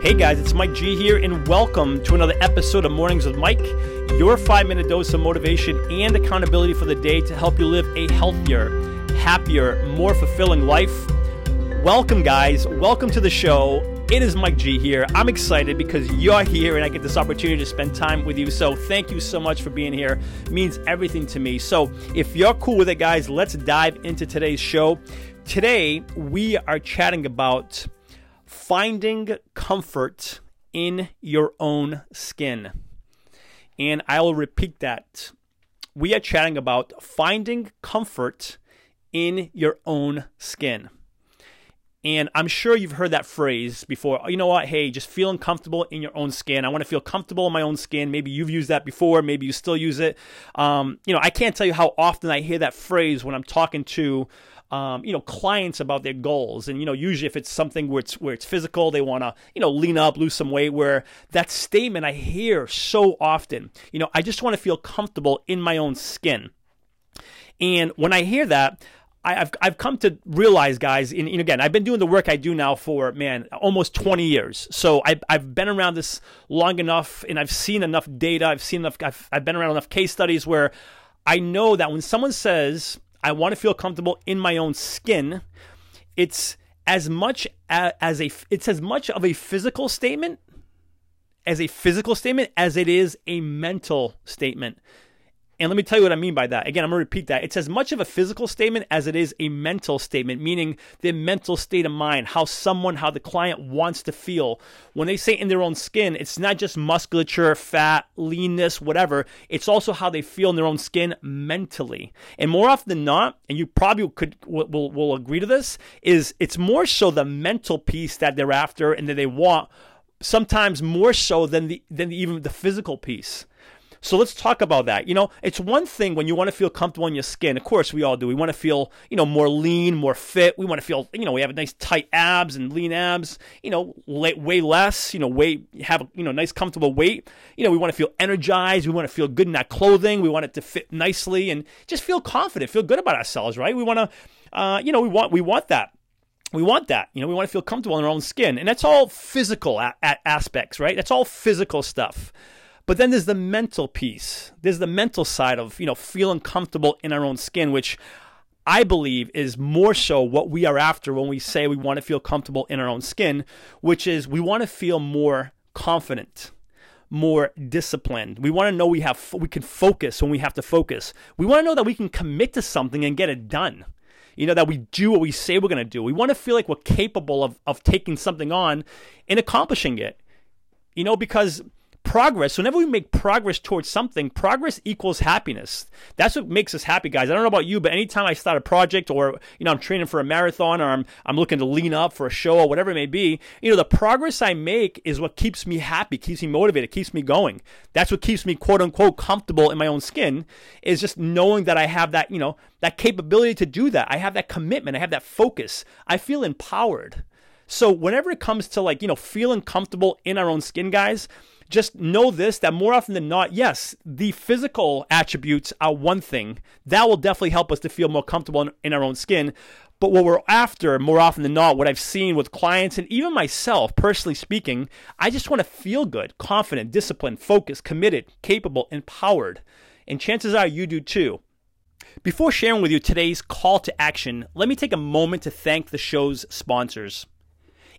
Hey guys, it's Mike G here, and welcome to another episode of Mornings with Mike, your five minute dose of motivation and accountability for the day to help you live a healthier, happier, more fulfilling life. Welcome, guys. Welcome to the show. It is Mike G here. I'm excited because you're here and I get this opportunity to spend time with you. So, thank you so much for being here. It means everything to me. So, if you're cool with it, guys, let's dive into today's show. Today, we are chatting about finding comfort in your own skin. And I'll repeat that. We are chatting about finding comfort in your own skin. And I'm sure you've heard that phrase before. You know what? Hey, just feeling comfortable in your own skin. I want to feel comfortable in my own skin. Maybe you've used that before. Maybe you still use it. Um, you know, I can't tell you how often I hear that phrase when I'm talking to um, you know, clients about their goals. And, you know, usually if it's something where it's, where it's physical, they want to, you know, lean up, lose some weight, where that statement I hear so often, you know, I just want to feel comfortable in my own skin. And when I hear that, I, have I've come to realize, guys, and, and, again, I've been doing the work I do now for, man, almost 20 years. So I've, I've been around this long enough and I've seen enough data. I've seen enough, I've, I've been around enough case studies where I know that when someone says, I want to feel comfortable in my own skin. It's as much as a it's as much of a physical statement as a physical statement as it is a mental statement. And let me tell you what I mean by that. Again, I'm going to repeat that. It's as much of a physical statement as it is a mental statement, meaning the mental state of mind, how someone, how the client wants to feel. When they say in their own skin, it's not just musculature, fat, leanness, whatever. It's also how they feel in their own skin mentally. And more often than not, and you probably could will, will, will agree to this, is it's more so the mental piece that they're after and that they want sometimes more so than the than even the physical piece. So let's talk about that. You know, it's one thing when you want to feel comfortable in your skin. Of course, we all do. We want to feel, you know, more lean, more fit. We want to feel, you know, we have nice tight abs and lean abs. You know, weigh less. You know, weigh have you know nice comfortable weight. You know, we want to feel energized. We want to feel good in that clothing. We want it to fit nicely and just feel confident, feel good about ourselves. Right? We want to, uh, you know, we want we want that we want that. You know, we want to feel comfortable in our own skin. And that's all physical a- a- aspects, right? That's all physical stuff. But then there's the mental piece. There's the mental side of, you know, feeling comfortable in our own skin, which I believe is more so what we are after when we say we want to feel comfortable in our own skin, which is we want to feel more confident, more disciplined. We want to know we have we can focus when we have to focus. We want to know that we can commit to something and get it done. You know, that we do what we say we're going to do. We want to feel like we're capable of of taking something on and accomplishing it. You know, because progress, whenever we make progress towards something, progress equals happiness. That's what makes us happy, guys. I don't know about you, but anytime I start a project or, you know, I'm training for a marathon or I'm, I'm looking to lean up for a show or whatever it may be, you know, the progress I make is what keeps me happy, keeps me motivated, keeps me going. That's what keeps me quote unquote comfortable in my own skin is just knowing that I have that, you know, that capability to do that. I have that commitment. I have that focus. I feel empowered. So whenever it comes to like, you know, feeling comfortable in our own skin, guys, just know this that more often than not, yes, the physical attributes are one thing. That will definitely help us to feel more comfortable in, in our own skin. But what we're after, more often than not, what I've seen with clients and even myself, personally speaking, I just want to feel good, confident, disciplined, focused, committed, capable, empowered. And chances are you do too. Before sharing with you today's call to action, let me take a moment to thank the show's sponsors.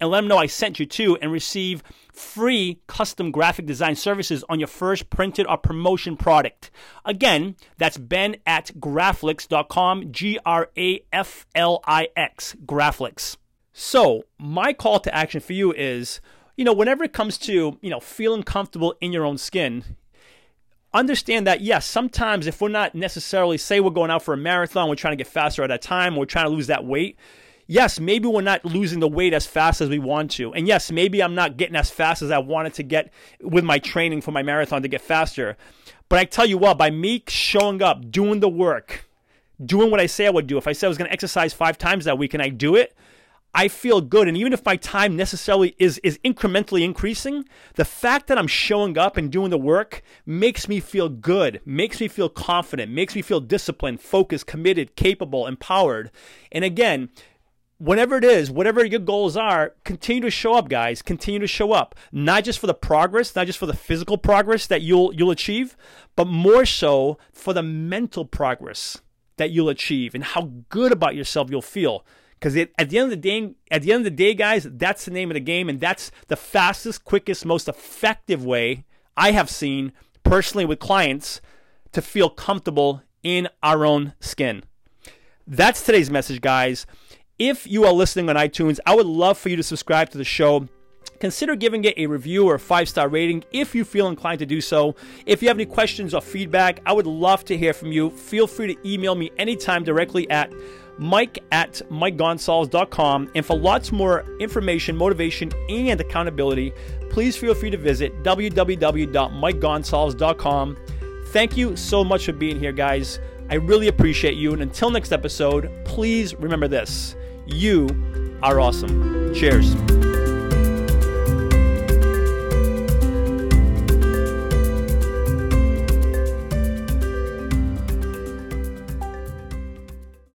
and let them know I sent you to and receive free custom graphic design services on your first printed or promotion product. Again, that's ben at graflix.com, G R A F L I X, Graflix. So, my call to action for you is, you know, whenever it comes to, you know, feeling comfortable in your own skin, understand that yes, sometimes if we're not necessarily say we're going out for a marathon, we're trying to get faster at that time, we're trying to lose that weight, yes, maybe we're not losing the weight as fast as we want to. And yes, maybe I'm not getting as fast as I wanted to get with my training for my marathon to get faster. But I tell you what, by me showing up, doing the work, doing what I say I would do, if I said I was going to exercise five times that week and I do it, I feel good. And even if my time necessarily is, is incrementally increasing, the fact that I'm showing up and doing the work makes me feel good, makes me feel confident, makes me feel disciplined, focused, committed, capable, empowered. And again, whatever it is, whatever your goals are, continue to show up, guys. Continue to show up. Not just for the progress, not just for the physical progress that you'll you'll achieve, but more so for the mental progress that you'll achieve and how good about yourself you'll feel. Because at the end of the day, at the end of the day, guys, that's the name of the game, and that's the fastest, quickest, most effective way I have seen personally with clients to feel comfortable in our own skin. That's today's message, guys. If you are listening on iTunes, I would love for you to subscribe to the show. Consider giving it a review or a five star rating if you feel inclined to do so. If you have any questions or feedback, I would love to hear from you. Feel free to email me anytime directly at mike at mikegonsalves.com. And for lots more information, motivation, and accountability, please feel free to visit www.mikegonsalves.com. Thank you so much for being here, guys. I really appreciate you. And until next episode, please remember this you are awesome. Cheers.